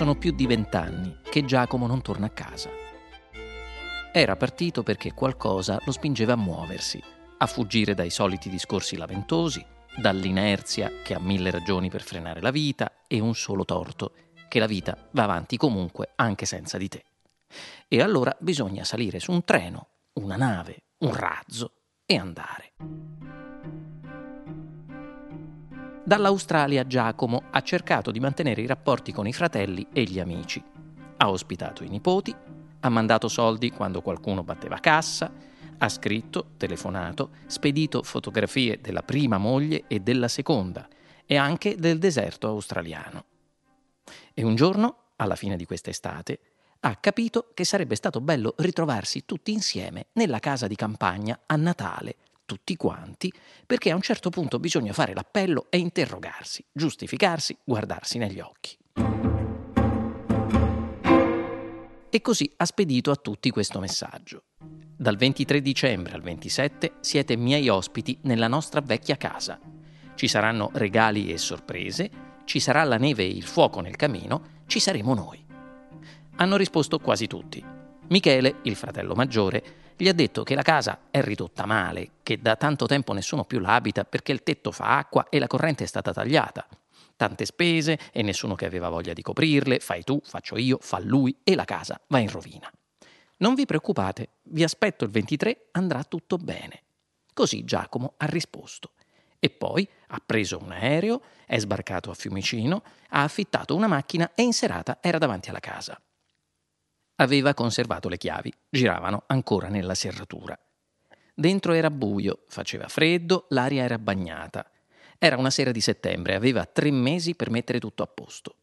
sono più di vent'anni che Giacomo non torna a casa. Era partito perché qualcosa lo spingeva a muoversi, a fuggire dai soliti discorsi lamentosi, dall'inerzia che ha mille ragioni per frenare la vita e un solo torto, che la vita va avanti comunque anche senza di te. E allora bisogna salire su un treno, una nave, un razzo e andare. Dall'Australia Giacomo ha cercato di mantenere i rapporti con i fratelli e gli amici. Ha ospitato i nipoti, ha mandato soldi quando qualcuno batteva cassa, ha scritto, telefonato, spedito fotografie della prima moglie e della seconda e anche del deserto australiano. E un giorno, alla fine di quest'estate, ha capito che sarebbe stato bello ritrovarsi tutti insieme nella casa di campagna a Natale tutti quanti, perché a un certo punto bisogna fare l'appello e interrogarsi, giustificarsi, guardarsi negli occhi. E così ha spedito a tutti questo messaggio. Dal 23 dicembre al 27 siete miei ospiti nella nostra vecchia casa. Ci saranno regali e sorprese, ci sarà la neve e il fuoco nel camino, ci saremo noi. Hanno risposto quasi tutti. Michele, il fratello maggiore, gli ha detto che la casa è ridotta male, che da tanto tempo nessuno più la abita perché il tetto fa acqua e la corrente è stata tagliata. Tante spese e nessuno che aveva voglia di coprirle, fai tu, faccio io, fa lui e la casa va in rovina. Non vi preoccupate, vi aspetto il 23, andrà tutto bene. Così Giacomo ha risposto. E poi ha preso un aereo, è sbarcato a Fiumicino, ha affittato una macchina e in serata era davanti alla casa aveva conservato le chiavi, giravano ancora nella serratura. Dentro era buio, faceva freddo, l'aria era bagnata. Era una sera di settembre, aveva tre mesi per mettere tutto a posto.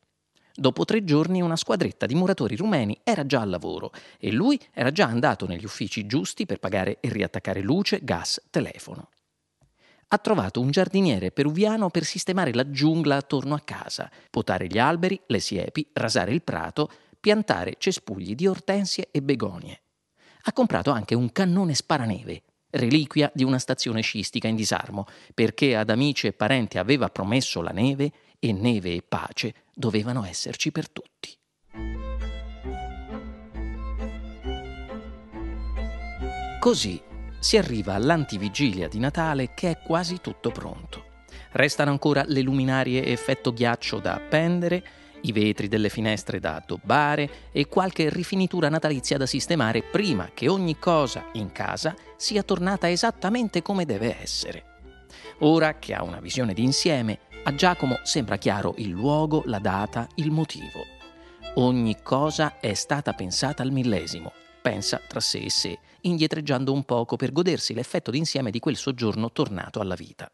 Dopo tre giorni una squadretta di muratori rumeni era già al lavoro e lui era già andato negli uffici giusti per pagare e riattaccare luce, gas, telefono. Ha trovato un giardiniere peruviano per sistemare la giungla attorno a casa, potare gli alberi, le siepi, rasare il prato, piantare cespugli di ortensie e begonie. Ha comprato anche un cannone sparaneve, reliquia di una stazione sciistica in disarmo, perché ad amici e parenti aveva promesso la neve e neve e pace dovevano esserci per tutti. Così si arriva all'antivigilia di Natale che è quasi tutto pronto. Restano ancora le luminarie effetto ghiaccio da appendere i vetri delle finestre da addobbare e qualche rifinitura natalizia da sistemare prima che ogni cosa in casa sia tornata esattamente come deve essere. Ora che ha una visione d'insieme, a Giacomo sembra chiaro il luogo, la data, il motivo. Ogni cosa è stata pensata al millesimo, pensa tra sé e sé, indietreggiando un poco per godersi l'effetto d'insieme di quel soggiorno tornato alla vita.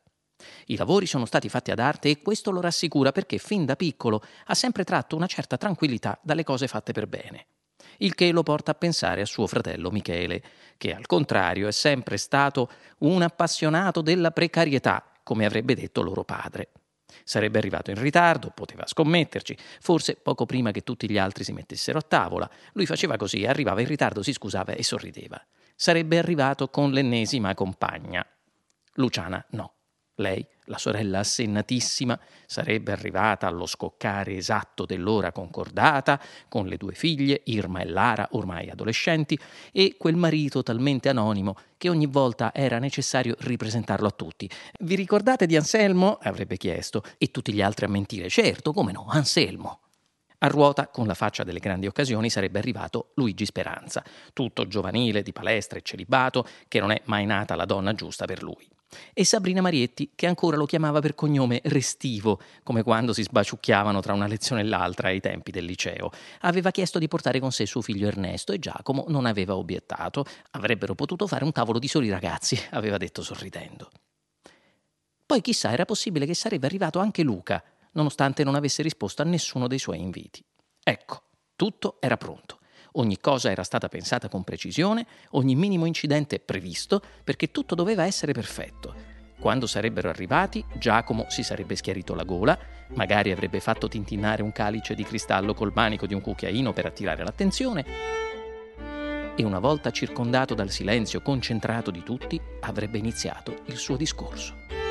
I lavori sono stati fatti ad arte e questo lo rassicura perché fin da piccolo ha sempre tratto una certa tranquillità dalle cose fatte per bene. Il che lo porta a pensare a suo fratello Michele, che al contrario è sempre stato un appassionato della precarietà, come avrebbe detto loro padre. Sarebbe arrivato in ritardo, poteva scommetterci, forse poco prima che tutti gli altri si mettessero a tavola. Lui faceva così, arrivava in ritardo, si scusava e sorrideva. Sarebbe arrivato con l'ennesima compagna. Luciana no. Lei, la sorella assennatissima, sarebbe arrivata allo scoccare esatto dell'ora concordata, con le due figlie, Irma e Lara, ormai adolescenti, e quel marito talmente anonimo che ogni volta era necessario ripresentarlo a tutti. Vi ricordate di Anselmo? avrebbe chiesto, e tutti gli altri a mentire. Certo, come no, Anselmo. A ruota, con la faccia delle grandi occasioni, sarebbe arrivato Luigi Speranza, tutto giovanile, di palestra e celibato, che non è mai nata la donna giusta per lui e Sabrina Marietti, che ancora lo chiamava per cognome Restivo, come quando si sbaciucchiavano tra una lezione e l'altra ai tempi del liceo. Aveva chiesto di portare con sé suo figlio Ernesto e Giacomo non aveva obiettato. Avrebbero potuto fare un tavolo di soli ragazzi, aveva detto sorridendo. Poi chissà, era possibile che sarebbe arrivato anche Luca, nonostante non avesse risposto a nessuno dei suoi inviti. Ecco, tutto era pronto. Ogni cosa era stata pensata con precisione, ogni minimo incidente previsto, perché tutto doveva essere perfetto. Quando sarebbero arrivati, Giacomo si sarebbe schiarito la gola, magari avrebbe fatto tintinnare un calice di cristallo col manico di un cucchiaino per attirare l'attenzione, e una volta circondato dal silenzio concentrato di tutti, avrebbe iniziato il suo discorso.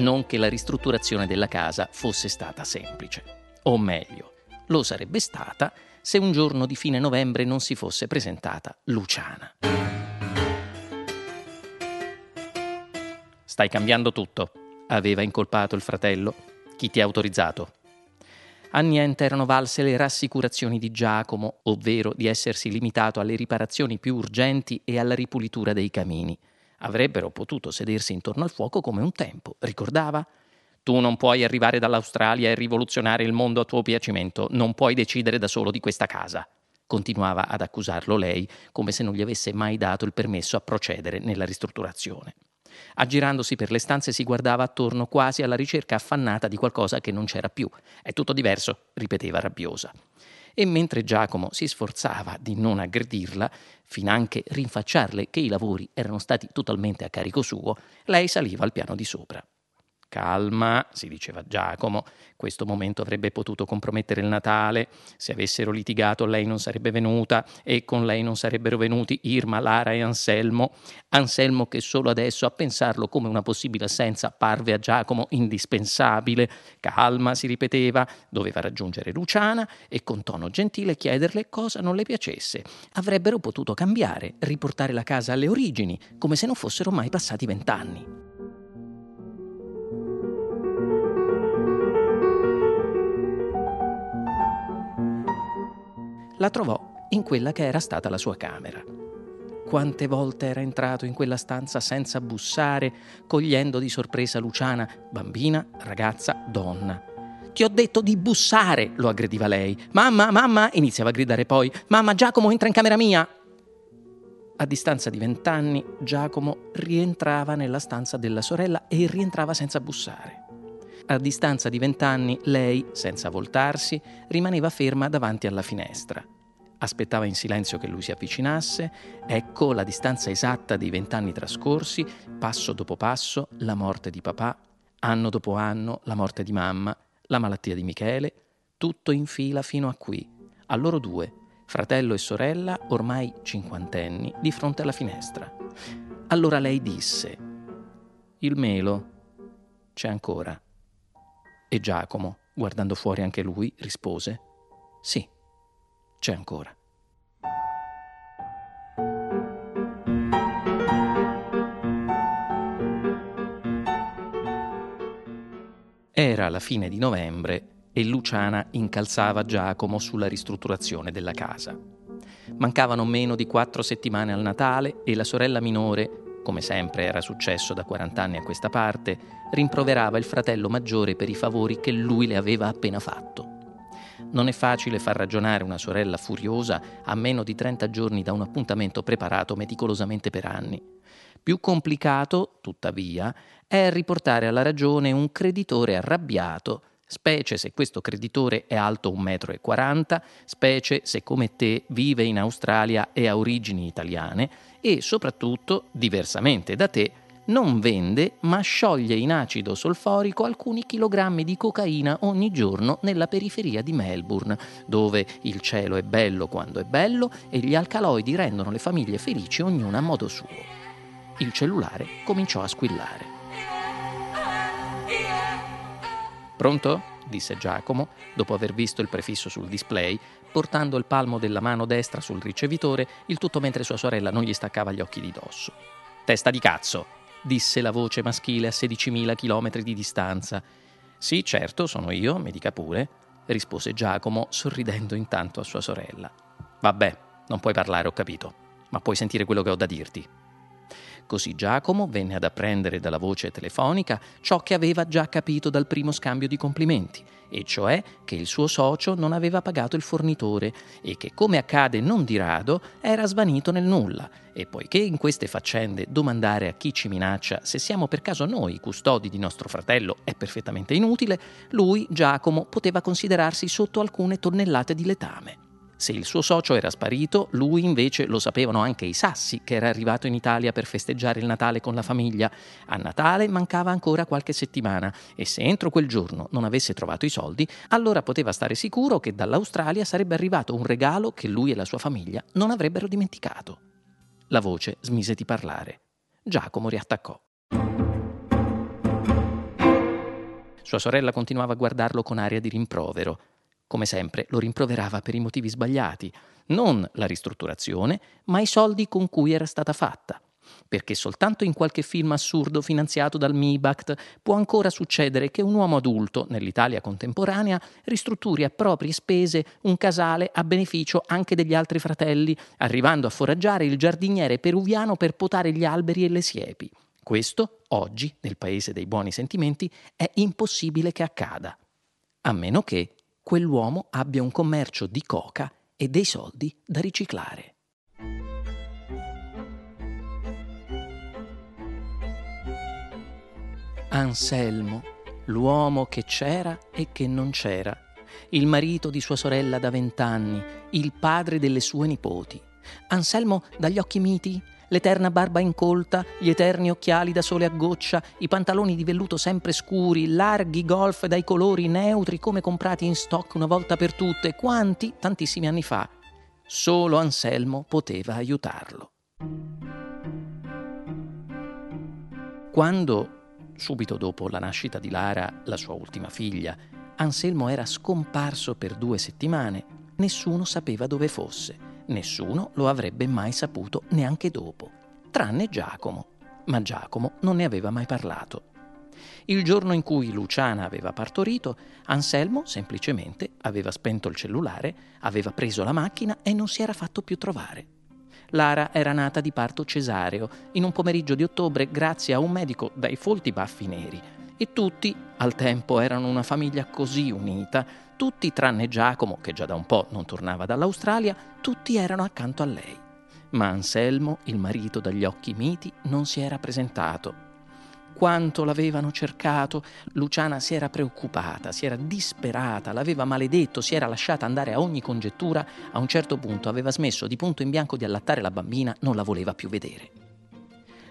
Non che la ristrutturazione della casa fosse stata semplice. O meglio, lo sarebbe stata se un giorno di fine novembre non si fosse presentata Luciana. Stai cambiando tutto, aveva incolpato il fratello. Chi ti ha autorizzato? A niente erano valse le rassicurazioni di Giacomo, ovvero di essersi limitato alle riparazioni più urgenti e alla ripulitura dei camini. Avrebbero potuto sedersi intorno al fuoco come un tempo, ricordava? Tu non puoi arrivare dall'Australia e rivoluzionare il mondo a tuo piacimento, non puoi decidere da solo di questa casa. Continuava ad accusarlo lei, come se non gli avesse mai dato il permesso a procedere nella ristrutturazione. Aggirandosi per le stanze si guardava attorno quasi alla ricerca affannata di qualcosa che non c'era più. È tutto diverso, ripeteva rabbiosa. E mentre Giacomo si sforzava di non aggredirla, finanche rinfacciarle che i lavori erano stati totalmente a carico suo, lei saliva al piano di sopra. Calma, si diceva Giacomo, questo momento avrebbe potuto compromettere il Natale, se avessero litigato lei non sarebbe venuta e con lei non sarebbero venuti Irma, Lara e Anselmo. Anselmo che solo adesso a pensarlo come una possibile assenza parve a Giacomo indispensabile. Calma, si ripeteva, doveva raggiungere Luciana e con tono gentile chiederle cosa non le piacesse. Avrebbero potuto cambiare, riportare la casa alle origini, come se non fossero mai passati vent'anni. La trovò in quella che era stata la sua camera. Quante volte era entrato in quella stanza senza bussare, cogliendo di sorpresa Luciana, bambina, ragazza, donna. Ti ho detto di bussare, lo aggrediva lei. Mamma, mamma, iniziava a gridare poi. Mamma, Giacomo entra in camera mia. A distanza di vent'anni, Giacomo rientrava nella stanza della sorella e rientrava senza bussare. A distanza di vent'anni lei, senza voltarsi, rimaneva ferma davanti alla finestra. Aspettava in silenzio che lui si avvicinasse, ecco la distanza esatta dei vent'anni trascorsi, passo dopo passo, la morte di papà, anno dopo anno, la morte di mamma, la malattia di Michele, tutto in fila fino a qui, a loro due, fratello e sorella, ormai cinquantenni, di fronte alla finestra. Allora lei disse, il melo c'è ancora. E Giacomo, guardando fuori anche lui, rispose Sì, c'è ancora. Era la fine di novembre e Luciana incalzava Giacomo sulla ristrutturazione della casa. Mancavano meno di quattro settimane al Natale e la sorella minore come sempre era successo da 40 anni a questa parte, rimproverava il fratello maggiore per i favori che lui le aveva appena fatto. Non è facile far ragionare una sorella furiosa a meno di 30 giorni da un appuntamento preparato meticolosamente per anni. Più complicato, tuttavia, è riportare alla ragione un creditore arrabbiato specie se questo creditore è alto 1,40 m, specie se come te vive in Australia e ha origini italiane e soprattutto, diversamente da te, non vende ma scioglie in acido solforico alcuni chilogrammi di cocaina ogni giorno nella periferia di Melbourne, dove il cielo è bello quando è bello e gli alcaloidi rendono le famiglie felici ognuna a modo suo. Il cellulare cominciò a squillare. Pronto? Disse Giacomo, dopo aver visto il prefisso sul display, portando il palmo della mano destra sul ricevitore, il tutto mentre sua sorella non gli staccava gli occhi di dosso. Testa di cazzo, disse la voce maschile a 16.000 chilometri di distanza. Sì, certo, sono io, mi dica pure, rispose Giacomo, sorridendo intanto a sua sorella. Vabbè, non puoi parlare, ho capito, ma puoi sentire quello che ho da dirti. Così Giacomo venne ad apprendere dalla voce telefonica ciò che aveva già capito dal primo scambio di complimenti, e cioè che il suo socio non aveva pagato il fornitore e che, come accade non di rado, era svanito nel nulla. E poiché in queste faccende domandare a chi ci minaccia se siamo per caso noi custodi di nostro fratello è perfettamente inutile, lui, Giacomo, poteva considerarsi sotto alcune tonnellate di letame. Se il suo socio era sparito, lui invece lo sapevano anche i Sassi, che era arrivato in Italia per festeggiare il Natale con la famiglia. A Natale mancava ancora qualche settimana e se entro quel giorno non avesse trovato i soldi, allora poteva stare sicuro che dall'Australia sarebbe arrivato un regalo che lui e la sua famiglia non avrebbero dimenticato. La voce smise di parlare. Giacomo riattaccò. Sua sorella continuava a guardarlo con aria di rimprovero. Come sempre, lo rimproverava per i motivi sbagliati, non la ristrutturazione, ma i soldi con cui era stata fatta perché soltanto in qualche film assurdo finanziato dal MIBACT può ancora succedere che un uomo adulto, nell'Italia contemporanea, ristrutturi a proprie spese un casale a beneficio anche degli altri fratelli, arrivando a foraggiare il giardiniere peruviano per potare gli alberi e le siepi. Questo, oggi, nel paese dei buoni sentimenti, è impossibile che accada. A meno che quell'uomo abbia un commercio di coca e dei soldi da riciclare. Anselmo, l'uomo che c'era e che non c'era, il marito di sua sorella da vent'anni, il padre delle sue nipoti. Anselmo dagli occhi miti, l'eterna barba incolta, gli eterni occhiali da sole a goccia, i pantaloni di velluto sempre scuri, larghi golf dai colori neutri come comprati in stock una volta per tutte, quanti, tantissimi anni fa. Solo Anselmo poteva aiutarlo. Quando Subito dopo la nascita di Lara, la sua ultima figlia, Anselmo era scomparso per due settimane. Nessuno sapeva dove fosse, nessuno lo avrebbe mai saputo neanche dopo, tranne Giacomo. Ma Giacomo non ne aveva mai parlato. Il giorno in cui Luciana aveva partorito, Anselmo semplicemente aveva spento il cellulare, aveva preso la macchina e non si era fatto più trovare. Lara era nata di parto cesareo in un pomeriggio di ottobre grazie a un medico dai folti baffi neri. E tutti, al tempo, erano una famiglia così unita, tutti tranne Giacomo, che già da un po' non tornava dall'Australia, tutti erano accanto a lei. Ma Anselmo, il marito dagli occhi miti, non si era presentato quanto l'avevano cercato. Luciana si era preoccupata, si era disperata, l'aveva maledetto, si era lasciata andare a ogni congettura. A un certo punto aveva smesso di punto in bianco di allattare la bambina, non la voleva più vedere.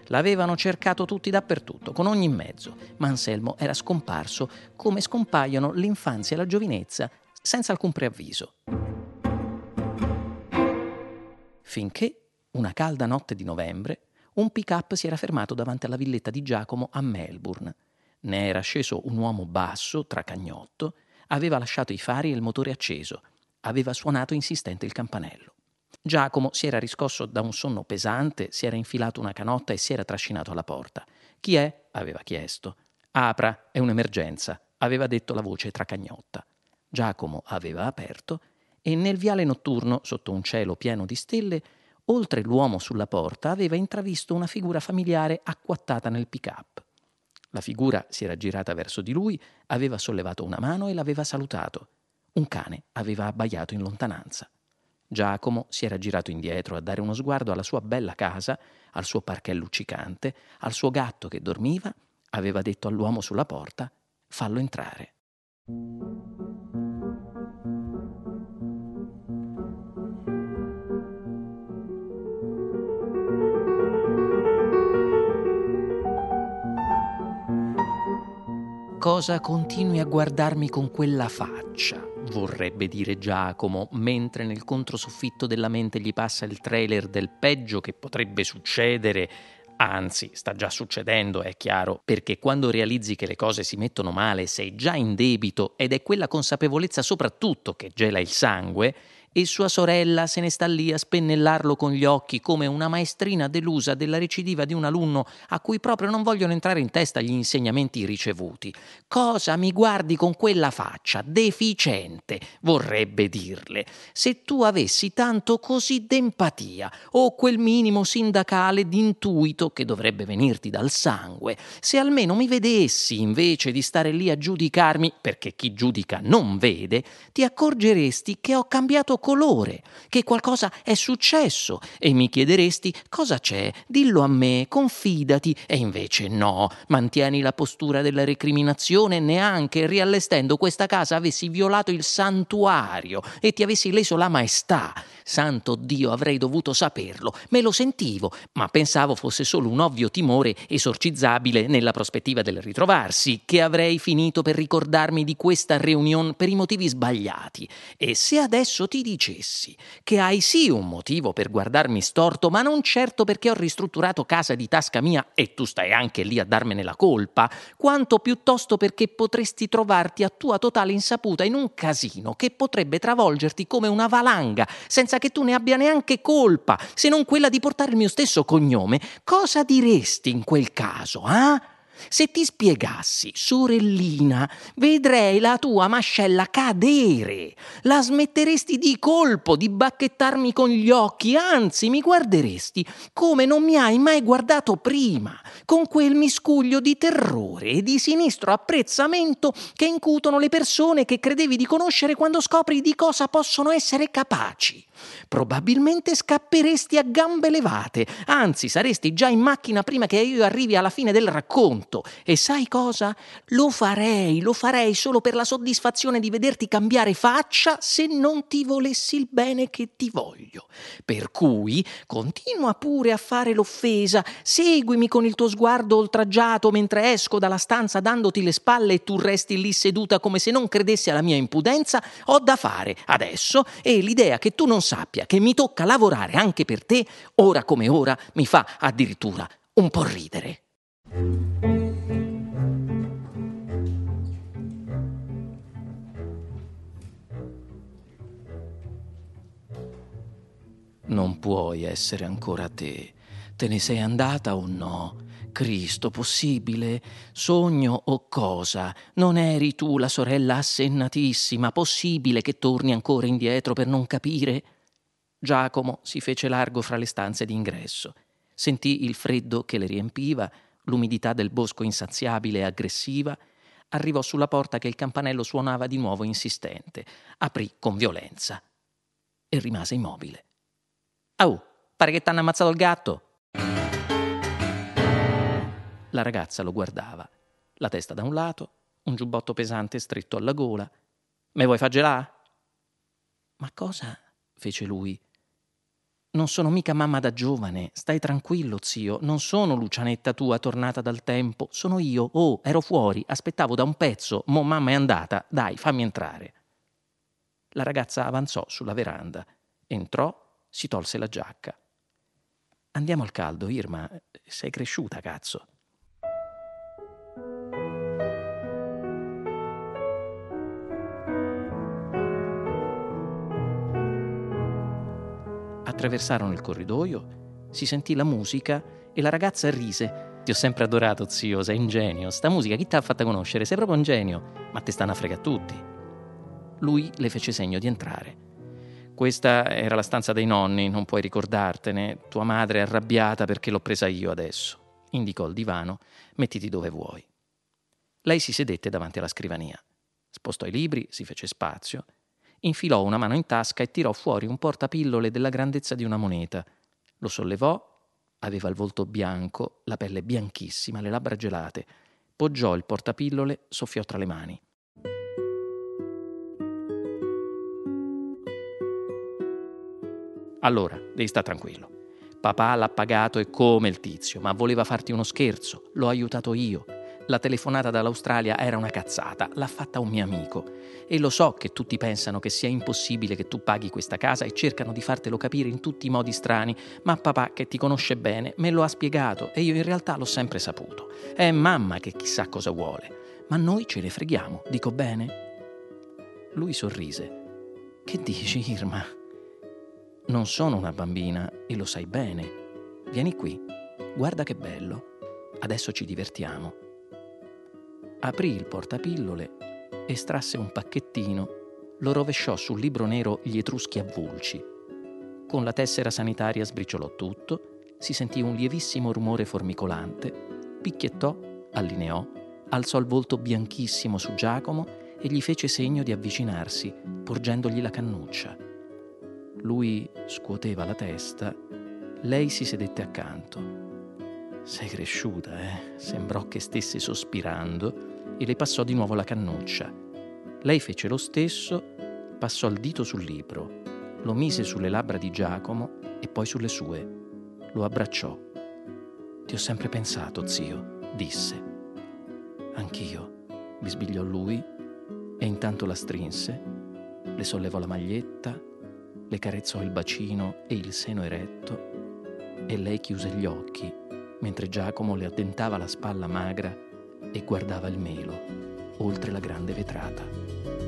L'avevano cercato tutti dappertutto, con ogni mezzo, ma Anselmo era scomparso come scompaiono l'infanzia e la giovinezza, senza alcun preavviso. Finché, una calda notte di novembre, un pick-up si era fermato davanti alla villetta di Giacomo a Melbourne. Ne era sceso un uomo basso, tracagnotto, aveva lasciato i fari e il motore acceso, aveva suonato insistente il campanello. Giacomo si era riscosso da un sonno pesante, si era infilato una canotta e si era trascinato alla porta. Chi è? aveva chiesto. Apra, è un'emergenza, aveva detto la voce tracagnotta. Giacomo aveva aperto e nel viale notturno, sotto un cielo pieno di stelle, oltre l'uomo sulla porta, aveva intravisto una figura familiare acquattata nel pick-up. La figura si era girata verso di lui, aveva sollevato una mano e l'aveva salutato. Un cane aveva abbaiato in lontananza. Giacomo si era girato indietro a dare uno sguardo alla sua bella casa, al suo parquet luccicante, al suo gatto che dormiva, aveva detto all'uomo sulla porta: Fallo entrare. Cosa continui a guardarmi con quella faccia? Vorrebbe dire Giacomo, mentre nel controsoffitto della mente gli passa il trailer del peggio che potrebbe succedere Anzi, sta già succedendo, è chiaro, perché quando realizzi che le cose si mettono male sei già in debito ed è quella consapevolezza soprattutto che gela il sangue, e sua sorella se ne sta lì a spennellarlo con gli occhi come una maestrina delusa della recidiva di un alunno a cui proprio non vogliono entrare in testa gli insegnamenti ricevuti. Cosa mi guardi con quella faccia? Deficiente, vorrebbe dirle. Se tu avessi tanto così d'empatia o quel minimo sindacale d'intuito che dovrebbe venirti dal sangue, se almeno mi vedessi invece di stare lì a giudicarmi, perché chi giudica non vede, ti accorgeresti che ho cambiato colore, che qualcosa è successo e mi chiederesti cosa c'è, dillo a me, confidati e invece no, mantieni la postura della recriminazione neanche riallestendo questa casa avessi violato il santuario e ti avessi leso la maestà. Santo Dio, avrei dovuto saperlo, me lo sentivo, ma pensavo fosse solo un ovvio timore esorcizzabile nella prospettiva del ritrovarsi, che avrei finito per ricordarmi di questa reunion per i motivi sbagliati. E se adesso ti dicessi che hai sì un motivo per guardarmi storto, ma non certo perché ho ristrutturato casa di tasca mia e tu stai anche lì a darmene la colpa, quanto piuttosto perché potresti trovarti a tua totale insaputa in un casino che potrebbe travolgerti come una valanga, senza che tu ne abbia neanche colpa, se non quella di portare il mio stesso cognome, cosa diresti in quel caso, ah? Eh? Se ti spiegassi, sorellina, vedrei la tua mascella cadere. La smetteresti di colpo di bacchettarmi con gli occhi, anzi mi guarderesti come non mi hai mai guardato prima, con quel miscuglio di terrore e di sinistro apprezzamento che incutono le persone che credevi di conoscere quando scopri di cosa possono essere capaci. Probabilmente scapperesti a gambe levate, anzi saresti già in macchina prima che io arrivi alla fine del racconto. E sai cosa? Lo farei, lo farei solo per la soddisfazione di vederti cambiare faccia se non ti volessi il bene che ti voglio. Per cui continua pure a fare l'offesa, seguimi con il tuo sguardo oltraggiato mentre esco dalla stanza dandoti le spalle e tu resti lì seduta come se non credessi alla mia impudenza, ho da fare adesso e l'idea che tu non sappia che mi tocca lavorare anche per te, ora come ora, mi fa addirittura un po' ridere. Non puoi essere ancora te. Te ne sei andata o no? Cristo, possibile? Sogno o cosa? Non eri tu la sorella assennatissima? Possibile che torni ancora indietro per non capire? Giacomo si fece largo fra le stanze d'ingresso. Sentì il freddo che le riempiva, l'umidità del bosco insaziabile e aggressiva. Arrivò sulla porta che il campanello suonava di nuovo insistente. Aprì con violenza e rimase immobile. Au, pare che t'hanno ammazzato il gatto. La ragazza lo guardava, la testa da un lato, un giubbotto pesante stretto alla gola. Me vuoi far gelà? Ma cosa? fece lui non sono mica mamma da giovane, stai tranquillo, zio, non sono Lucianetta tua tornata dal tempo, sono io, oh, ero fuori, aspettavo da un pezzo, mo mamma è andata, dai, fammi entrare. La ragazza avanzò sulla veranda, entrò, si tolse la giacca. Andiamo al caldo, Irma, sei cresciuta, cazzo. Attraversarono il corridoio, si sentì la musica e la ragazza rise. Ti ho sempre adorato, zio, sei un genio. Sta musica chi ti ha fatta conoscere? Sei proprio un genio. Ma te stanno a frega tutti. Lui le fece segno di entrare. Questa era la stanza dei nonni, non puoi ricordartene. Tua madre è arrabbiata perché l'ho presa io adesso. Indicò il divano. Mettiti dove vuoi. Lei si sedette davanti alla scrivania. Spostò i libri, si fece spazio infilò una mano in tasca e tirò fuori un portapillole della grandezza di una moneta. Lo sollevò, aveva il volto bianco, la pelle bianchissima, le labbra gelate. Poggiò il portapillole, soffiò tra le mani. Allora, devi stare tranquillo. Papà l'ha pagato e come il tizio, ma voleva farti uno scherzo. L'ho aiutato io la telefonata dall'Australia era una cazzata, l'ha fatta un mio amico. E lo so che tutti pensano che sia impossibile che tu paghi questa casa e cercano di fartelo capire in tutti i modi strani, ma papà, che ti conosce bene, me lo ha spiegato e io in realtà l'ho sempre saputo. È mamma che chissà cosa vuole. Ma noi ce ne freghiamo, dico bene? Lui sorrise. Che dici, Irma? Non sono una bambina e lo sai bene. Vieni qui, guarda che bello. Adesso ci divertiamo aprì il portapillole, estrasse un pacchettino, lo rovesciò sul libro nero Gli Etruschi avulci. Con la tessera sanitaria sbriciolò tutto, si sentì un lievissimo rumore formicolante, picchiettò, allineò, alzò il volto bianchissimo su Giacomo e gli fece segno di avvicinarsi, porgendogli la cannuccia. Lui scuoteva la testa, lei si sedette accanto. Sei cresciuta, eh? Sembrò che stesse sospirando e le passò di nuovo la cannuccia. Lei fece lo stesso, passò il dito sul libro, lo mise sulle labbra di Giacomo e poi sulle sue. Lo abbracciò. Ti ho sempre pensato, zio, disse. Anch'io, bisbigliò lui e intanto la strinse, le sollevò la maglietta, le carezzò il bacino e il seno eretto e lei chiuse gli occhi mentre Giacomo le addentava la spalla magra e guardava il melo oltre la grande vetrata.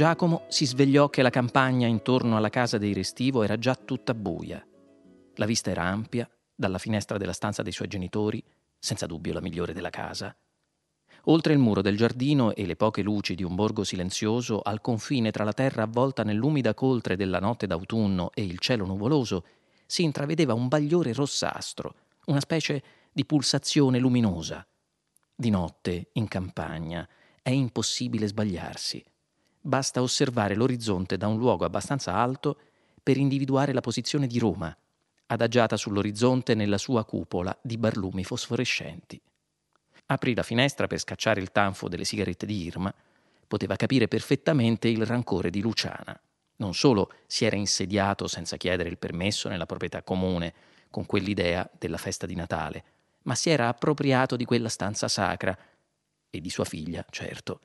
Giacomo si svegliò che la campagna intorno alla casa dei Restivo era già tutta buia. La vista era ampia, dalla finestra della stanza dei suoi genitori, senza dubbio la migliore della casa. Oltre il muro del giardino e le poche luci di un borgo silenzioso, al confine tra la terra avvolta nell'umida coltre della notte d'autunno e il cielo nuvoloso, si intravedeva un bagliore rossastro, una specie di pulsazione luminosa. Di notte, in campagna, è impossibile sbagliarsi. Basta osservare l'orizzonte da un luogo abbastanza alto per individuare la posizione di Roma, adagiata sull'orizzonte nella sua cupola di barlumi fosforescenti. Aprì la finestra per scacciare il tanfo delle sigarette di Irma, poteva capire perfettamente il rancore di Luciana. Non solo si era insediato senza chiedere il permesso nella proprietà comune, con quell'idea della festa di Natale, ma si era appropriato di quella stanza sacra e di sua figlia, certo,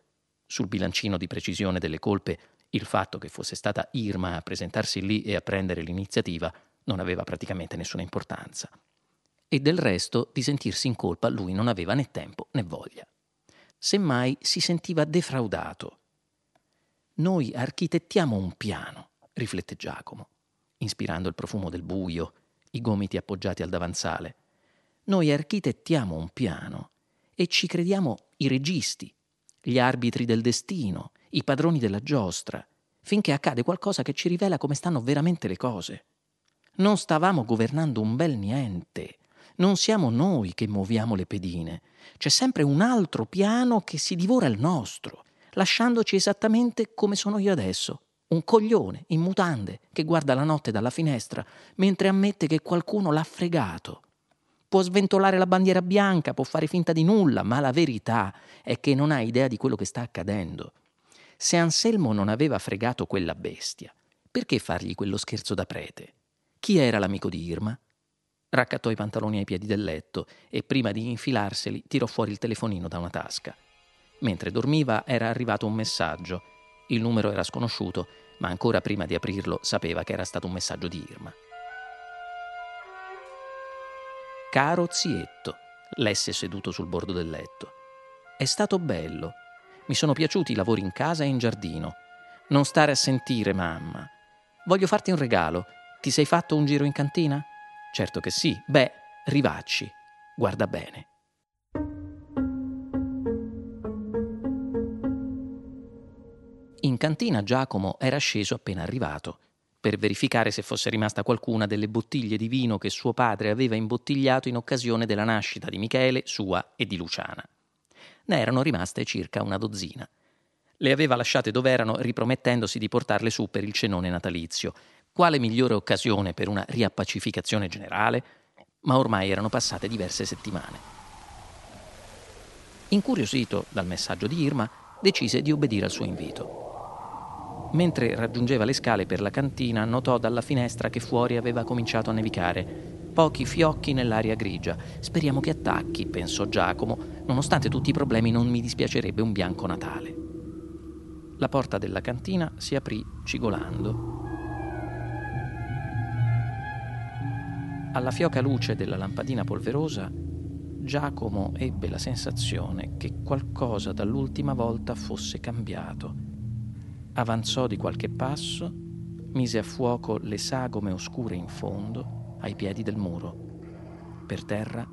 sul bilancino di precisione delle colpe, il fatto che fosse stata Irma a presentarsi lì e a prendere l'iniziativa non aveva praticamente nessuna importanza. E del resto di sentirsi in colpa lui non aveva né tempo né voglia. Semmai si sentiva defraudato. Noi architettiamo un piano, riflette Giacomo, ispirando il profumo del buio, i gomiti appoggiati al davanzale. Noi architettiamo un piano e ci crediamo i registi, gli arbitri del destino, i padroni della giostra, finché accade qualcosa che ci rivela come stanno veramente le cose. Non stavamo governando un bel niente. Non siamo noi che muoviamo le pedine. C'è sempre un altro piano che si divora il nostro, lasciandoci esattamente come sono io adesso. Un coglione in mutande che guarda la notte dalla finestra mentre ammette che qualcuno l'ha fregato può sventolare la bandiera bianca, può fare finta di nulla, ma la verità è che non ha idea di quello che sta accadendo. Se Anselmo non aveva fregato quella bestia, perché fargli quello scherzo da prete? Chi era l'amico di Irma? Raccattò i pantaloni ai piedi del letto e prima di infilarseli tirò fuori il telefonino da una tasca. Mentre dormiva era arrivato un messaggio. Il numero era sconosciuto, ma ancora prima di aprirlo sapeva che era stato un messaggio di Irma. Caro zietto, lesse seduto sul bordo del letto. È stato bello. Mi sono piaciuti i lavori in casa e in giardino. Non stare a sentire, mamma. Voglio farti un regalo. Ti sei fatto un giro in cantina? Certo che sì. Beh, rivacci. Guarda bene. In cantina Giacomo era sceso appena arrivato per verificare se fosse rimasta qualcuna delle bottiglie di vino che suo padre aveva imbottigliato in occasione della nascita di Michele, sua e di Luciana. Ne erano rimaste circa una dozzina. Le aveva lasciate dov'erano ripromettendosi di portarle su per il cenone natalizio. Quale migliore occasione per una riappacificazione generale? Ma ormai erano passate diverse settimane. Incuriosito dal messaggio di Irma, decise di obbedire al suo invito. Mentre raggiungeva le scale per la cantina, notò dalla finestra che fuori aveva cominciato a nevicare. Pochi fiocchi nell'aria grigia. Speriamo che attacchi, pensò Giacomo. Nonostante tutti i problemi non mi dispiacerebbe un bianco Natale. La porta della cantina si aprì cigolando. Alla fioca luce della lampadina polverosa, Giacomo ebbe la sensazione che qualcosa dall'ultima volta fosse cambiato avanzò di qualche passo, mise a fuoco le sagome oscure in fondo, ai piedi del muro. Per terra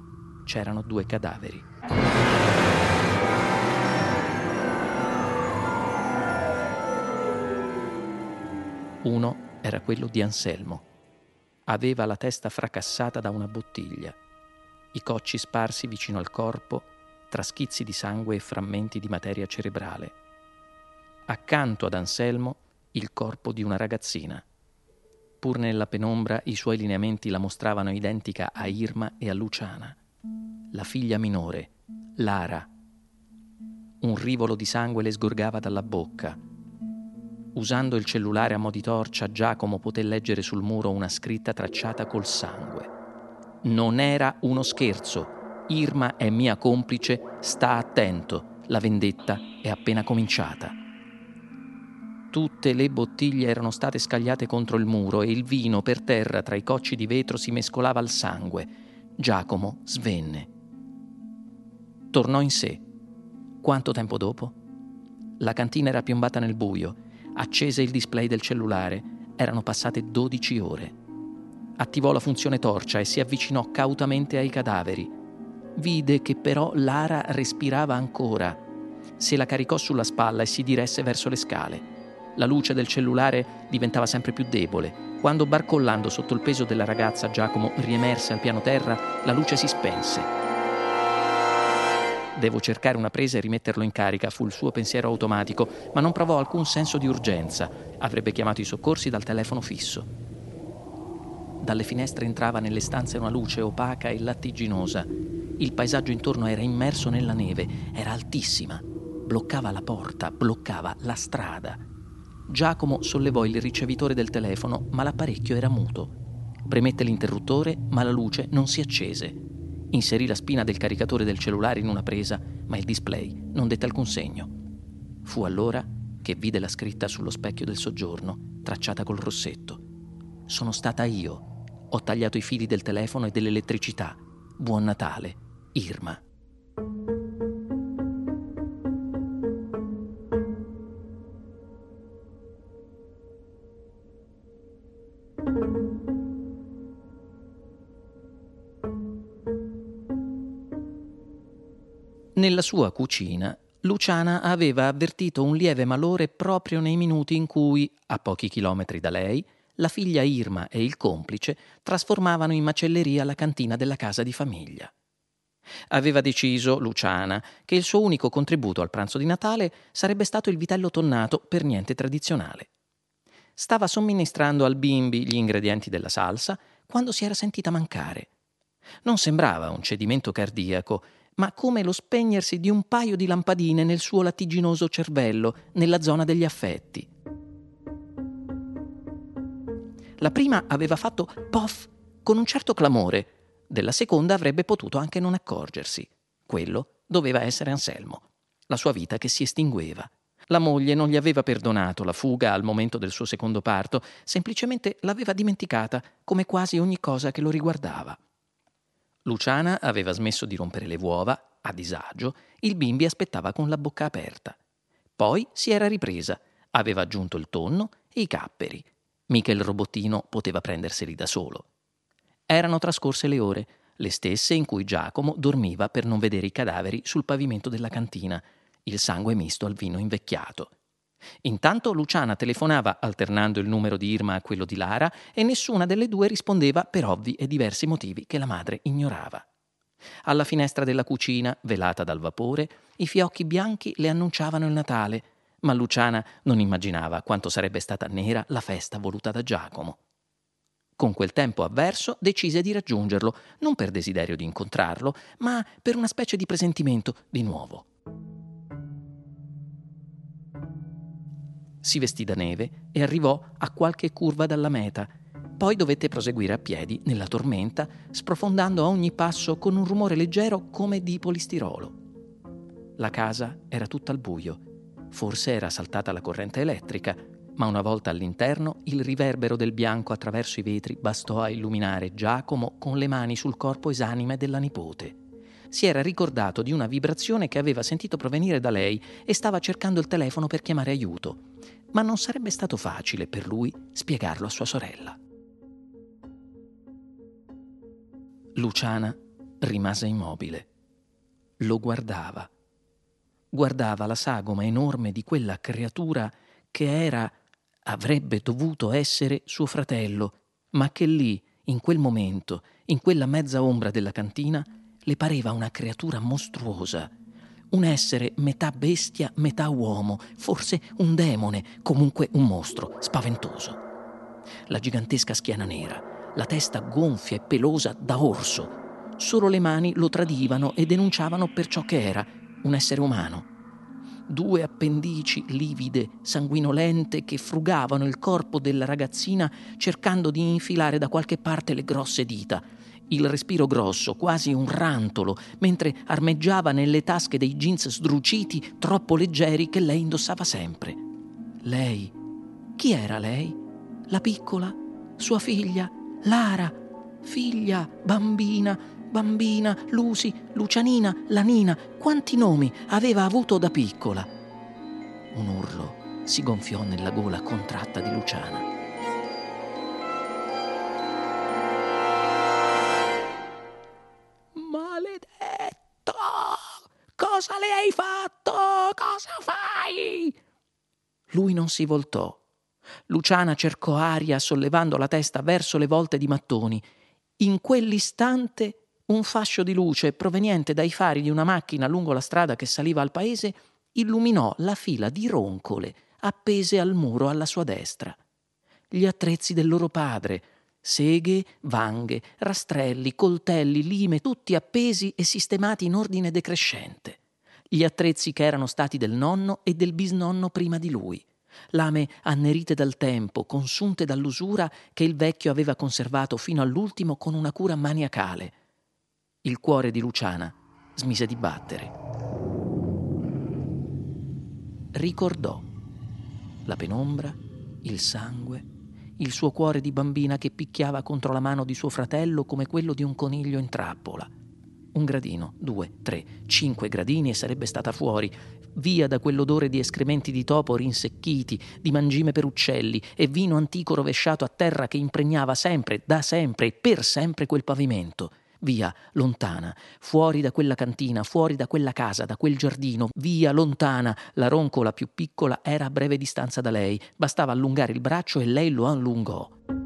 c'erano due cadaveri. Uno era quello di Anselmo. Aveva la testa fracassata da una bottiglia. i cocci sparsi vicino al corpo, tra schizzi di sangue e frammenti di materia cerebrale. Accanto ad Anselmo il corpo di una ragazzina. Pur nella penombra i suoi lineamenti la mostravano identica a Irma e a Luciana. La figlia minore, Lara. Un rivolo di sangue le sgorgava dalla bocca. Usando il cellulare a mo' di torcia, Giacomo poté leggere sul muro una scritta tracciata col sangue. Non era uno scherzo. Irma è mia complice, sta attento. La vendetta è appena cominciata. Tutte le bottiglie erano state scagliate contro il muro e il vino per terra tra i cocci di vetro si mescolava al sangue. Giacomo svenne. Tornò in sé. Quanto tempo dopo? La cantina era piombata nel buio. Accese il display del cellulare. Erano passate 12 ore. Attivò la funzione torcia e si avvicinò cautamente ai cadaveri. Vide che però Lara respirava ancora. Se la caricò sulla spalla e si diresse verso le scale. La luce del cellulare diventava sempre più debole. Quando barcollando sotto il peso della ragazza Giacomo riemerse al piano terra, la luce si spense. Devo cercare una presa e rimetterlo in carica, fu il suo pensiero automatico, ma non provò alcun senso di urgenza. Avrebbe chiamato i soccorsi dal telefono fisso. Dalle finestre entrava nelle stanze una luce opaca e lattiginosa. Il paesaggio intorno era immerso nella neve, era altissima. Bloccava la porta, bloccava la strada. Giacomo sollevò il ricevitore del telefono, ma l'apparecchio era muto. Premette l'interruttore, ma la luce non si accese. Inserì la spina del caricatore del cellulare in una presa, ma il display non dette alcun segno. Fu allora che vide la scritta sullo specchio del soggiorno, tracciata col rossetto. Sono stata io. Ho tagliato i fili del telefono e dell'elettricità. Buon Natale, Irma. Nella sua cucina, Luciana aveva avvertito un lieve malore proprio nei minuti in cui, a pochi chilometri da lei, la figlia Irma e il complice trasformavano in macelleria la cantina della casa di famiglia. Aveva deciso, Luciana, che il suo unico contributo al pranzo di Natale sarebbe stato il vitello tonnato per niente tradizionale. Stava somministrando al bimbi gli ingredienti della salsa quando si era sentita mancare. Non sembrava un cedimento cardiaco, ma come lo spegnersi di un paio di lampadine nel suo lattiginoso cervello, nella zona degli affetti. La prima aveva fatto pof con un certo clamore, della seconda avrebbe potuto anche non accorgersi. Quello doveva essere Anselmo, la sua vita che si estingueva. La moglie non gli aveva perdonato la fuga al momento del suo secondo parto, semplicemente l'aveva dimenticata come quasi ogni cosa che lo riguardava. Luciana aveva smesso di rompere le uova, a disagio, il bimbi aspettava con la bocca aperta. Poi si era ripresa, aveva aggiunto il tonno e i capperi. Mica il robottino poteva prenderseli da solo. Erano trascorse le ore, le stesse in cui Giacomo dormiva per non vedere i cadaveri sul pavimento della cantina, il sangue misto al vino invecchiato. Intanto Luciana telefonava alternando il numero di Irma a quello di Lara e nessuna delle due rispondeva per ovvi e diversi motivi che la madre ignorava. Alla finestra della cucina, velata dal vapore, i fiocchi bianchi le annunciavano il Natale, ma Luciana non immaginava quanto sarebbe stata nera la festa voluta da Giacomo. Con quel tempo avverso decise di raggiungerlo, non per desiderio di incontrarlo, ma per una specie di presentimento di nuovo. Si vestì da neve e arrivò a qualche curva dalla meta. Poi dovette proseguire a piedi nella tormenta, sprofondando a ogni passo con un rumore leggero come di polistirolo. La casa era tutta al buio. Forse era saltata la corrente elettrica, ma una volta all'interno il riverbero del bianco attraverso i vetri bastò a illuminare Giacomo con le mani sul corpo esanime della nipote si era ricordato di una vibrazione che aveva sentito provenire da lei e stava cercando il telefono per chiamare aiuto. Ma non sarebbe stato facile per lui spiegarlo a sua sorella. Luciana rimase immobile. Lo guardava. Guardava la sagoma enorme di quella creatura che era, avrebbe dovuto essere suo fratello, ma che lì, in quel momento, in quella mezza ombra della cantina, le pareva una creatura mostruosa, un essere metà bestia, metà uomo, forse un demone, comunque un mostro spaventoso. La gigantesca schiena nera, la testa gonfia e pelosa da orso. Solo le mani lo tradivano e denunciavano per ciò che era, un essere umano. Due appendici livide, sanguinolente, che frugavano il corpo della ragazzina cercando di infilare da qualche parte le grosse dita il respiro grosso, quasi un rantolo, mentre armeggiava nelle tasche dei jeans sdruciti troppo leggeri che lei indossava sempre. Lei. Chi era lei? La piccola? Sua figlia? Lara? Figlia? Bambina? Bambina? Lucy? Lucianina? Lanina? Quanti nomi aveva avuto da piccola? Un urlo si gonfiò nella gola contratta di Luciana. Cosa le hai fatto? Cosa fai? Lui non si voltò. Luciana cercò aria sollevando la testa verso le volte di mattoni. In quell'istante un fascio di luce proveniente dai fari di una macchina lungo la strada che saliva al paese illuminò la fila di roncole appese al muro alla sua destra. Gli attrezzi del loro padre, seghe, vanghe, rastrelli, coltelli, lime, tutti appesi e sistemati in ordine decrescente gli attrezzi che erano stati del nonno e del bisnonno prima di lui, lame annerite dal tempo, consunte dall'usura che il vecchio aveva conservato fino all'ultimo con una cura maniacale. Il cuore di Luciana smise di battere. Ricordò la penombra, il sangue, il suo cuore di bambina che picchiava contro la mano di suo fratello come quello di un coniglio in trappola un gradino, due, tre, cinque gradini e sarebbe stata fuori, via da quell'odore di escrementi di topo rinsecchiti, di mangime per uccelli e vino antico rovesciato a terra che impregnava sempre, da sempre e per sempre quel pavimento. Via, lontana, fuori da quella cantina, fuori da quella casa, da quel giardino, via, lontana. La roncola più piccola era a breve distanza da lei, bastava allungare il braccio e lei lo allungò.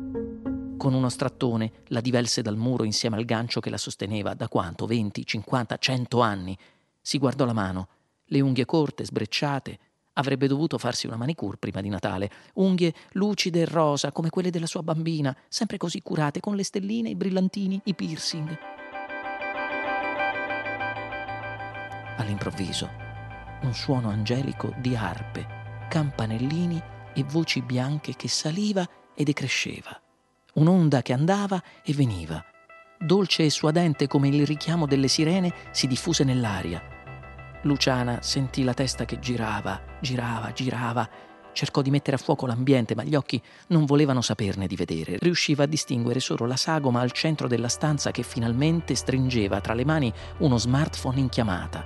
Con uno strattone la divelse dal muro insieme al gancio che la sosteneva da quanto? 20, 50, 100 anni. Si guardò la mano, le unghie corte, sbrecciate. Avrebbe dovuto farsi una manicure prima di Natale. Unghie lucide e rosa come quelle della sua bambina, sempre così curate, con le stelline, i brillantini, i piercing. All'improvviso, un suono angelico di arpe, campanellini e voci bianche che saliva e decresceva un'onda che andava e veniva. Dolce e suadente come il richiamo delle sirene si diffuse nell'aria. Luciana sentì la testa che girava, girava, girava. Cercò di mettere a fuoco l'ambiente, ma gli occhi non volevano saperne di vedere. Riusciva a distinguere solo la sagoma al centro della stanza che finalmente stringeva tra le mani uno smartphone in chiamata.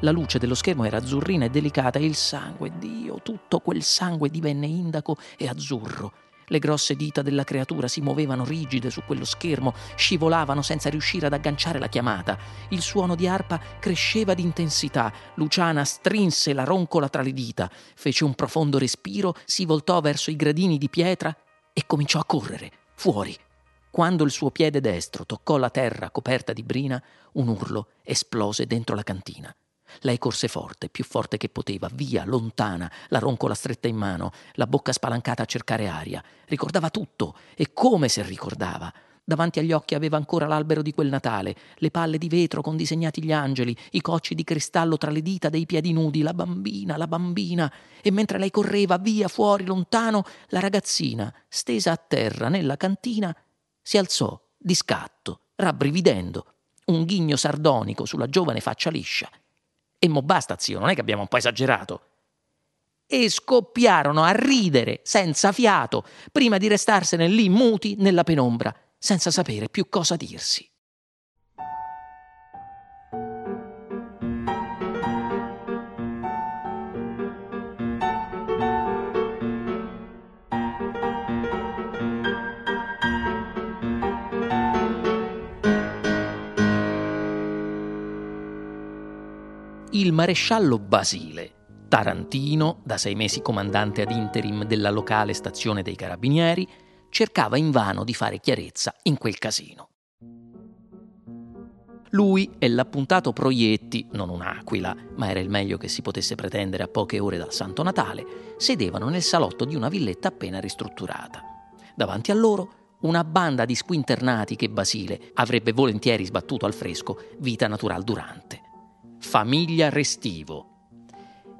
La luce dello schermo era azzurrina e delicata e il sangue, Dio, tutto quel sangue divenne indaco e azzurro. Le grosse dita della creatura si muovevano rigide su quello schermo, scivolavano senza riuscire ad agganciare la chiamata. Il suono di arpa cresceva di intensità. Luciana strinse la roncola tra le dita, fece un profondo respiro, si voltò verso i gradini di pietra e cominciò a correre, fuori. Quando il suo piede destro toccò la terra coperta di brina, un urlo esplose dentro la cantina. Lei corse forte, più forte che poteva, via, lontana, la roncola stretta in mano, la bocca spalancata a cercare aria. Ricordava tutto, e come se ricordava. Davanti agli occhi aveva ancora l'albero di quel Natale, le palle di vetro con disegnati gli angeli, i cocci di cristallo tra le dita dei piedi nudi, la bambina, la bambina. E mentre lei correva via, fuori, lontano, la ragazzina, stesa a terra nella cantina, si alzò di scatto, rabbrividendo, un ghigno sardonico sulla giovane faccia liscia. E mo basta, zio, non è che abbiamo un po' esagerato. E scoppiarono a ridere senza fiato, prima di restarsene lì muti nella penombra, senza sapere più cosa dirsi. Il maresciallo Basile, tarantino, da sei mesi comandante ad interim della locale stazione dei carabinieri, cercava invano di fare chiarezza in quel casino. Lui e l'appuntato Proietti, non un'aquila, ma era il meglio che si potesse pretendere a poche ore dal Santo Natale, sedevano nel salotto di una villetta appena ristrutturata. Davanti a loro una banda di squinternati che Basile avrebbe volentieri sbattuto al fresco vita natural durante. Famiglia Restivo.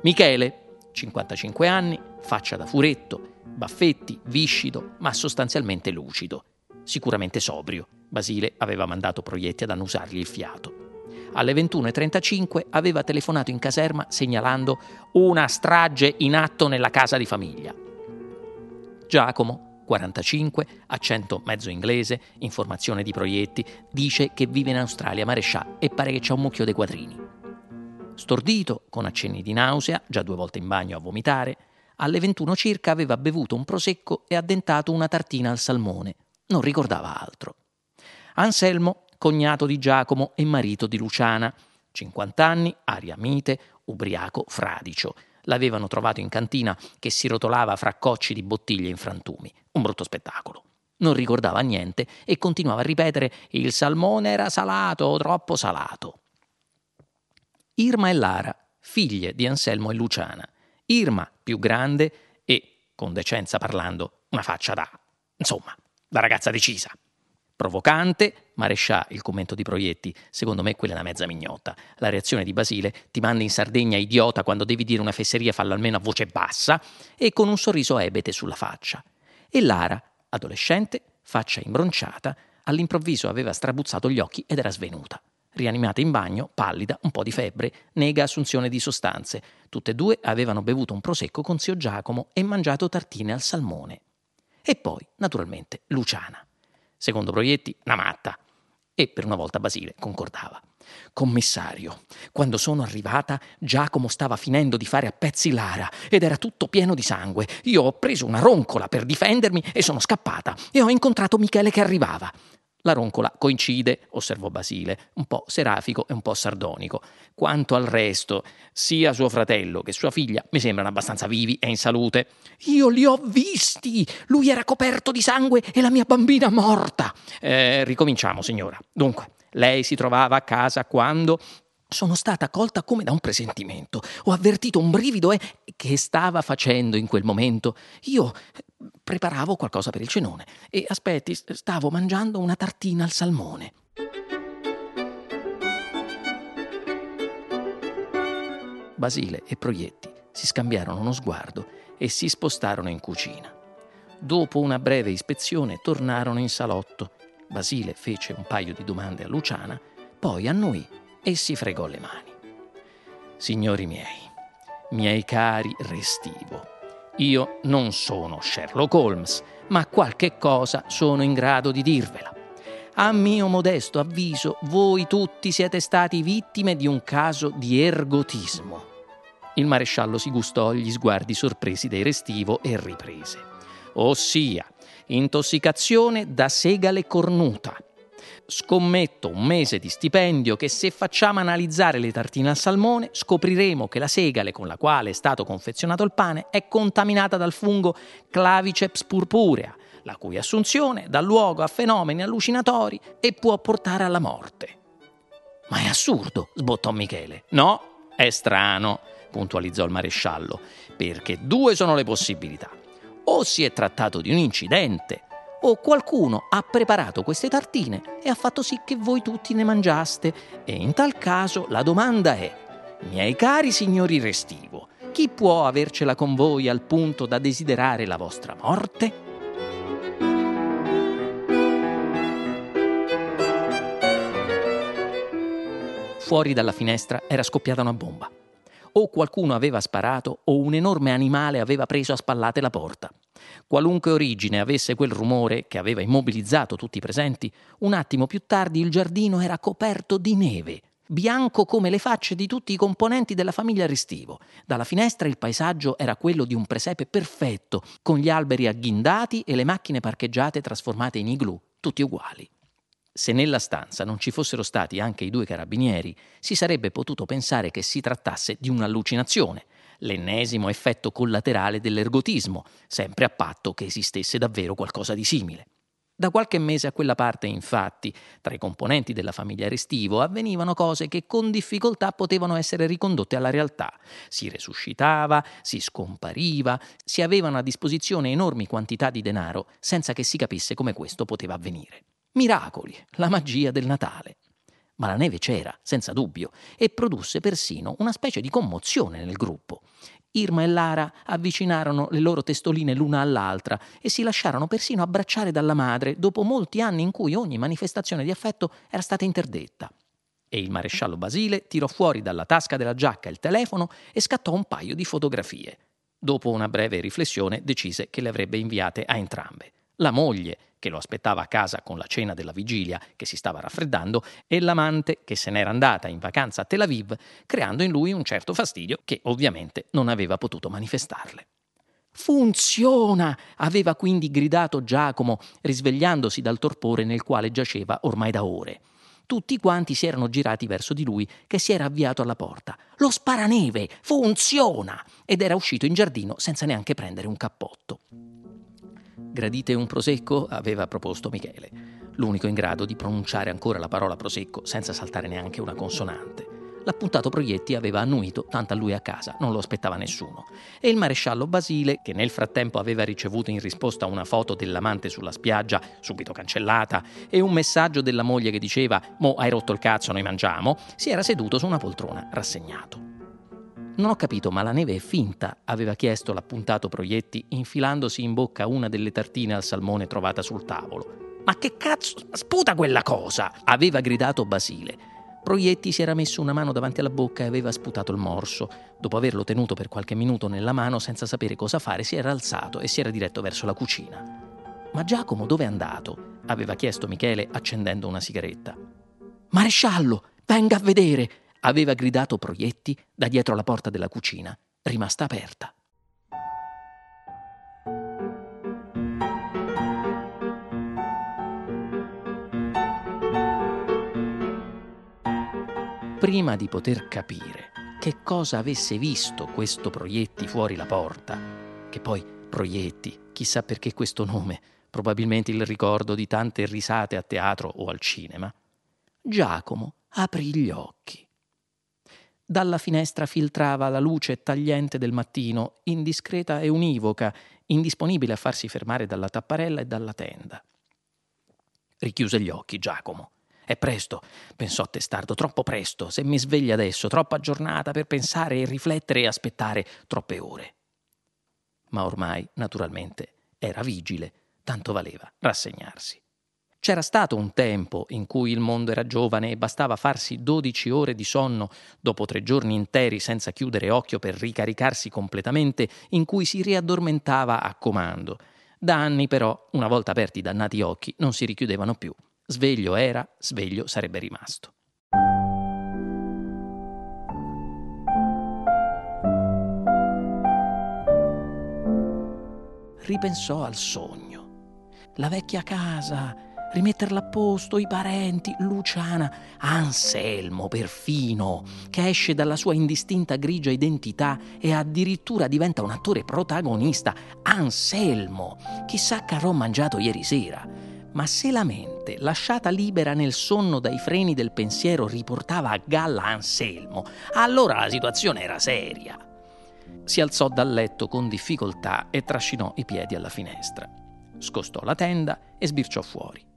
Michele, 55 anni, faccia da furetto, baffetti, viscido, ma sostanzialmente lucido. Sicuramente sobrio. Basile aveva mandato proietti ad annusargli il fiato. Alle 21.35 aveva telefonato in caserma segnalando una strage in atto nella casa di famiglia. Giacomo, 45, accento mezzo inglese, informazione di proietti, dice che vive in Australia Marescià e pare che c'ha un mucchio dei quadrini. Stordito, con accenni di nausea, già due volte in bagno a vomitare, alle 21 circa aveva bevuto un prosecco e addentato una tartina al salmone. Non ricordava altro. Anselmo, cognato di Giacomo e marito di Luciana, 50 anni, aria mite, ubriaco, fradicio, l'avevano trovato in cantina che si rotolava fra cocci di bottiglie in frantumi. Un brutto spettacolo. Non ricordava niente e continuava a ripetere il salmone era salato, troppo salato. Irma e Lara, figlie di Anselmo e Luciana. Irma più grande e, con decenza parlando, una faccia da... insomma, da ragazza decisa. Provocante, Marescià, il commento di Proietti, secondo me quella è una mezza mignotta. La reazione di Basile, ti manda in Sardegna idiota quando devi dire una fesseria fallo almeno a voce bassa, e con un sorriso ebete sulla faccia. E Lara, adolescente, faccia imbronciata, all'improvviso aveva strabuzzato gli occhi ed era svenuta. Rianimata in bagno, pallida, un po' di febbre, nega assunzione di sostanze. Tutte e due avevano bevuto un prosecco con zio Giacomo e mangiato tartine al salmone. E poi, naturalmente, Luciana. Secondo Proietti, una matta. E per una volta Basile concordava. Commissario, quando sono arrivata, Giacomo stava finendo di fare a pezzi Lara ed era tutto pieno di sangue. Io ho preso una roncola per difendermi e sono scappata e ho incontrato Michele che arrivava. La roncola coincide, osservò Basile, un po' serafico e un po' sardonico. Quanto al resto, sia suo fratello che sua figlia mi sembrano abbastanza vivi e in salute. Io li ho visti! Lui era coperto di sangue e la mia bambina morta! Eh, ricominciamo, signora. Dunque, lei si trovava a casa quando sono stata colta come da un presentimento. Ho avvertito un brivido e che stava facendo in quel momento? Io preparavo qualcosa per il cenone e aspetti, stavo mangiando una tartina al salmone. Basile e Proietti si scambiarono uno sguardo e si spostarono in cucina. Dopo una breve ispezione tornarono in salotto. Basile fece un paio di domande a Luciana, poi a noi e si fregò le mani. Signori miei, miei cari Restivo, io non sono Sherlock Holmes, ma qualche cosa sono in grado di dirvela. A mio modesto avviso, voi tutti siete stati vittime di un caso di ergotismo. Il maresciallo si gustò gli sguardi sorpresi dei Restivo e riprese. Ossia, intossicazione da segale cornuta scommetto un mese di stipendio che se facciamo analizzare le tartine al salmone scopriremo che la segale con la quale è stato confezionato il pane è contaminata dal fungo Claviceps purpurea, la cui assunzione dà luogo a fenomeni allucinatori e può portare alla morte. Ma è assurdo, sbottò Michele. No, è strano, puntualizzò il maresciallo, perché due sono le possibilità. O si è trattato di un incidente, o qualcuno ha preparato queste tartine e ha fatto sì che voi tutti ne mangiaste. E in tal caso la domanda è, miei cari signori Restivo, chi può avercela con voi al punto da desiderare la vostra morte? Fuori dalla finestra era scoppiata una bomba. O qualcuno aveva sparato o un enorme animale aveva preso a spallate la porta. Qualunque origine avesse quel rumore che aveva immobilizzato tutti i presenti, un attimo più tardi il giardino era coperto di neve, bianco come le facce di tutti i componenti della famiglia Restivo. Dalla finestra il paesaggio era quello di un presepe perfetto, con gli alberi agghindati e le macchine parcheggiate trasformate in igloo, tutti uguali. Se nella stanza non ci fossero stati anche i due carabinieri, si sarebbe potuto pensare che si trattasse di un'allucinazione, l'ennesimo effetto collaterale dell'ergotismo, sempre a patto che esistesse davvero qualcosa di simile. Da qualche mese a quella parte, infatti, tra i componenti della famiglia Restivo avvenivano cose che con difficoltà potevano essere ricondotte alla realtà. Si resuscitava, si scompariva, si avevano a disposizione enormi quantità di denaro senza che si capisse come questo poteva avvenire. Miracoli, la magia del Natale. Ma la neve c'era, senza dubbio, e produsse persino una specie di commozione nel gruppo. Irma e Lara avvicinarono le loro testoline l'una all'altra e si lasciarono persino abbracciare dalla madre dopo molti anni in cui ogni manifestazione di affetto era stata interdetta. E il maresciallo Basile tirò fuori dalla tasca della giacca il telefono e scattò un paio di fotografie. Dopo una breve riflessione decise che le avrebbe inviate a entrambe. La moglie che lo aspettava a casa con la cena della vigilia che si stava raffreddando, e l'amante che se n'era andata in vacanza a Tel Aviv, creando in lui un certo fastidio che ovviamente non aveva potuto manifestarle. Funziona! aveva quindi gridato Giacomo, risvegliandosi dal torpore nel quale giaceva ormai da ore. Tutti quanti si erano girati verso di lui, che si era avviato alla porta. Lo sparaneve! Funziona! Ed era uscito in giardino senza neanche prendere un cappotto. Gradite un prosecco? aveva proposto Michele, l'unico in grado di pronunciare ancora la parola prosecco senza saltare neanche una consonante. L'appuntato Proietti aveva annuito, tanto a lui a casa, non lo aspettava nessuno. E il maresciallo Basile, che nel frattempo aveva ricevuto in risposta una foto dell'amante sulla spiaggia, subito cancellata, e un messaggio della moglie che diceva Mo hai rotto il cazzo, noi mangiamo, si era seduto su una poltrona, rassegnato. Non ho capito, ma la neve è finta, aveva chiesto l'appuntato Proietti, infilandosi in bocca una delle tartine al salmone trovata sul tavolo. Ma che cazzo? Sputa quella cosa! aveva gridato Basile. Proietti si era messo una mano davanti alla bocca e aveva sputato il morso. Dopo averlo tenuto per qualche minuto nella mano senza sapere cosa fare, si era alzato e si era diretto verso la cucina. Ma Giacomo dove è andato? aveva chiesto Michele accendendo una sigaretta. Maresciallo, venga a vedere! Aveva gridato Proietti da dietro la porta della cucina, rimasta aperta. Prima di poter capire che cosa avesse visto questo Proietti fuori la porta, che poi Proietti, chissà perché questo nome, probabilmente il ricordo di tante risate a teatro o al cinema, Giacomo aprì gli occhi. Dalla finestra filtrava la luce tagliente del mattino, indiscreta e univoca, indisponibile a farsi fermare dalla tapparella e dalla tenda. Richiuse gli occhi Giacomo. È presto, pensò testardo, troppo presto. Se mi sveglia adesso, troppa giornata per pensare e riflettere e aspettare troppe ore. Ma ormai, naturalmente, era vigile, tanto valeva rassegnarsi. C'era stato un tempo in cui il mondo era giovane e bastava farsi 12 ore di sonno dopo tre giorni interi senza chiudere occhio per ricaricarsi completamente, in cui si riaddormentava a comando. Da anni però, una volta aperti i dannati occhi, non si richiudevano più. Sveglio era, sveglio sarebbe rimasto. Ripensò al sogno. La vecchia casa, rimetterla a posto, i parenti, Luciana, Anselmo perfino, che esce dalla sua indistinta grigia identità e addirittura diventa un attore protagonista, Anselmo, chissà che avrò mangiato ieri sera. Ma se la mente, lasciata libera nel sonno dai freni del pensiero, riportava a galla Anselmo, allora la situazione era seria. Si alzò dal letto con difficoltà e trascinò i piedi alla finestra. Scostò la tenda e sbirciò fuori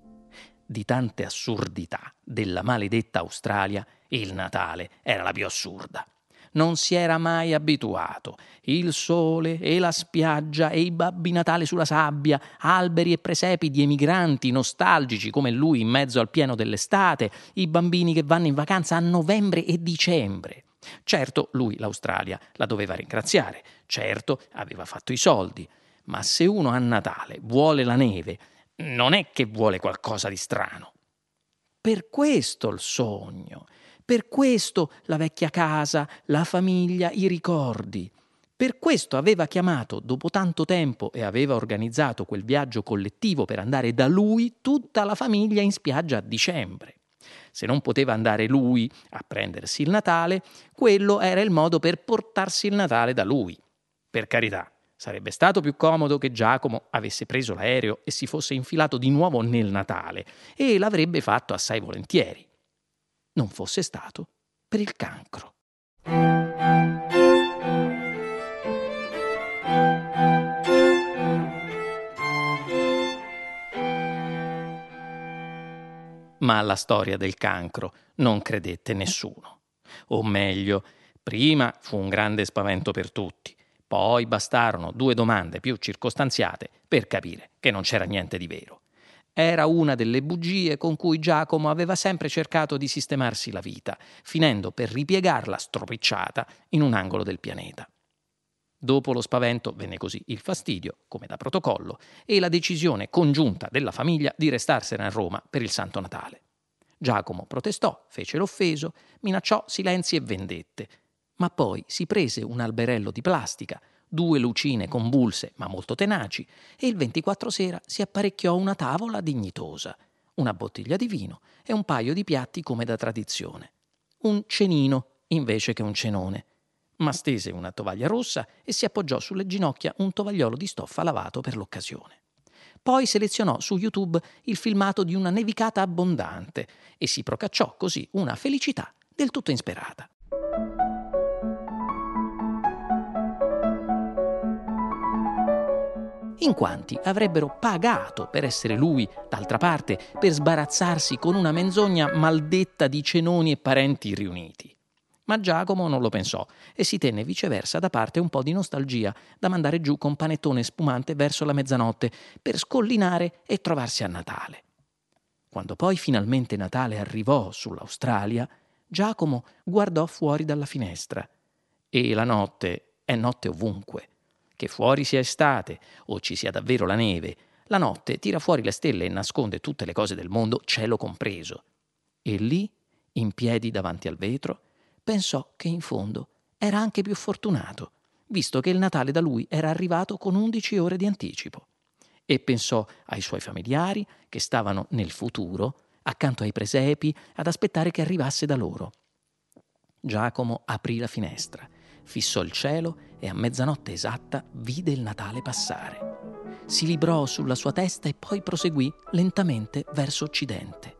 di tante assurdità della maledetta Australia, il Natale era la più assurda. Non si era mai abituato. Il sole e la spiaggia e i babbi Natale sulla sabbia, alberi e presepi di emigranti nostalgici come lui in mezzo al pieno dell'estate, i bambini che vanno in vacanza a novembre e dicembre. Certo, lui l'Australia la doveva ringraziare, certo aveva fatto i soldi, ma se uno a Natale vuole la neve non è che vuole qualcosa di strano. Per questo il sogno, per questo la vecchia casa, la famiglia, i ricordi. Per questo aveva chiamato dopo tanto tempo e aveva organizzato quel viaggio collettivo per andare da lui tutta la famiglia in spiaggia a dicembre. Se non poteva andare lui a prendersi il Natale, quello era il modo per portarsi il Natale da lui. Per carità, Sarebbe stato più comodo che Giacomo avesse preso l'aereo e si fosse infilato di nuovo nel Natale, e l'avrebbe fatto assai volentieri. Non fosse stato per il cancro. Ma alla storia del cancro non credette nessuno. O meglio, prima fu un grande spavento per tutti poi bastarono due domande più circostanziate per capire che non c'era niente di vero. Era una delle bugie con cui Giacomo aveva sempre cercato di sistemarsi la vita, finendo per ripiegarla stropicciata in un angolo del pianeta. Dopo lo spavento venne così il fastidio, come da protocollo, e la decisione congiunta della famiglia di restarsene a Roma per il Santo Natale. Giacomo protestò, fece l'offeso, minacciò silenzi e vendette, ma poi si prese un alberello di plastica, due lucine convulse ma molto tenaci, e il 24 sera si apparecchiò una tavola dignitosa, una bottiglia di vino e un paio di piatti come da tradizione. Un cenino invece che un cenone. Ma stese una tovaglia rossa e si appoggiò sulle ginocchia un tovagliolo di stoffa lavato per l'occasione. Poi selezionò su YouTube il filmato di una nevicata abbondante e si procacciò così una felicità del tutto insperata. In quanti avrebbero pagato per essere lui, d'altra parte, per sbarazzarsi con una menzogna maldetta di cenoni e parenti riuniti. Ma Giacomo non lo pensò e si tenne viceversa da parte un po' di nostalgia da mandare giù con panettone spumante verso la mezzanotte per scollinare e trovarsi a Natale. Quando poi finalmente Natale arrivò sull'Australia, Giacomo guardò fuori dalla finestra e la notte è notte ovunque che fuori sia estate o ci sia davvero la neve, la notte tira fuori le stelle e nasconde tutte le cose del mondo, cielo compreso. E lì, in piedi davanti al vetro, pensò che in fondo era anche più fortunato, visto che il Natale da lui era arrivato con undici ore di anticipo. E pensò ai suoi familiari che stavano nel futuro, accanto ai presepi, ad aspettare che arrivasse da loro. Giacomo aprì la finestra fissò il cielo e a mezzanotte esatta vide il Natale passare. Si librò sulla sua testa e poi proseguì lentamente verso occidente.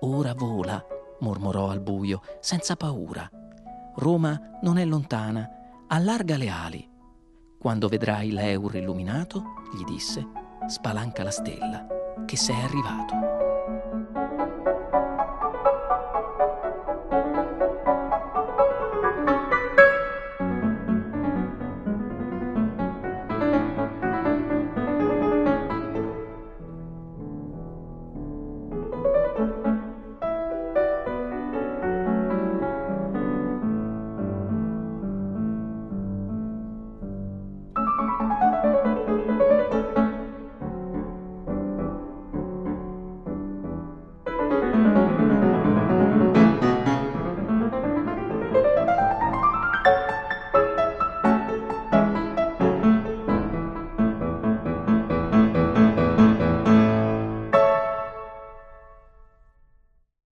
Ora vola, mormorò al buio, senza paura. Roma non è lontana, allarga le ali. Quando vedrai l'Eur illuminato, gli disse, spalanca la stella, che sei arrivato.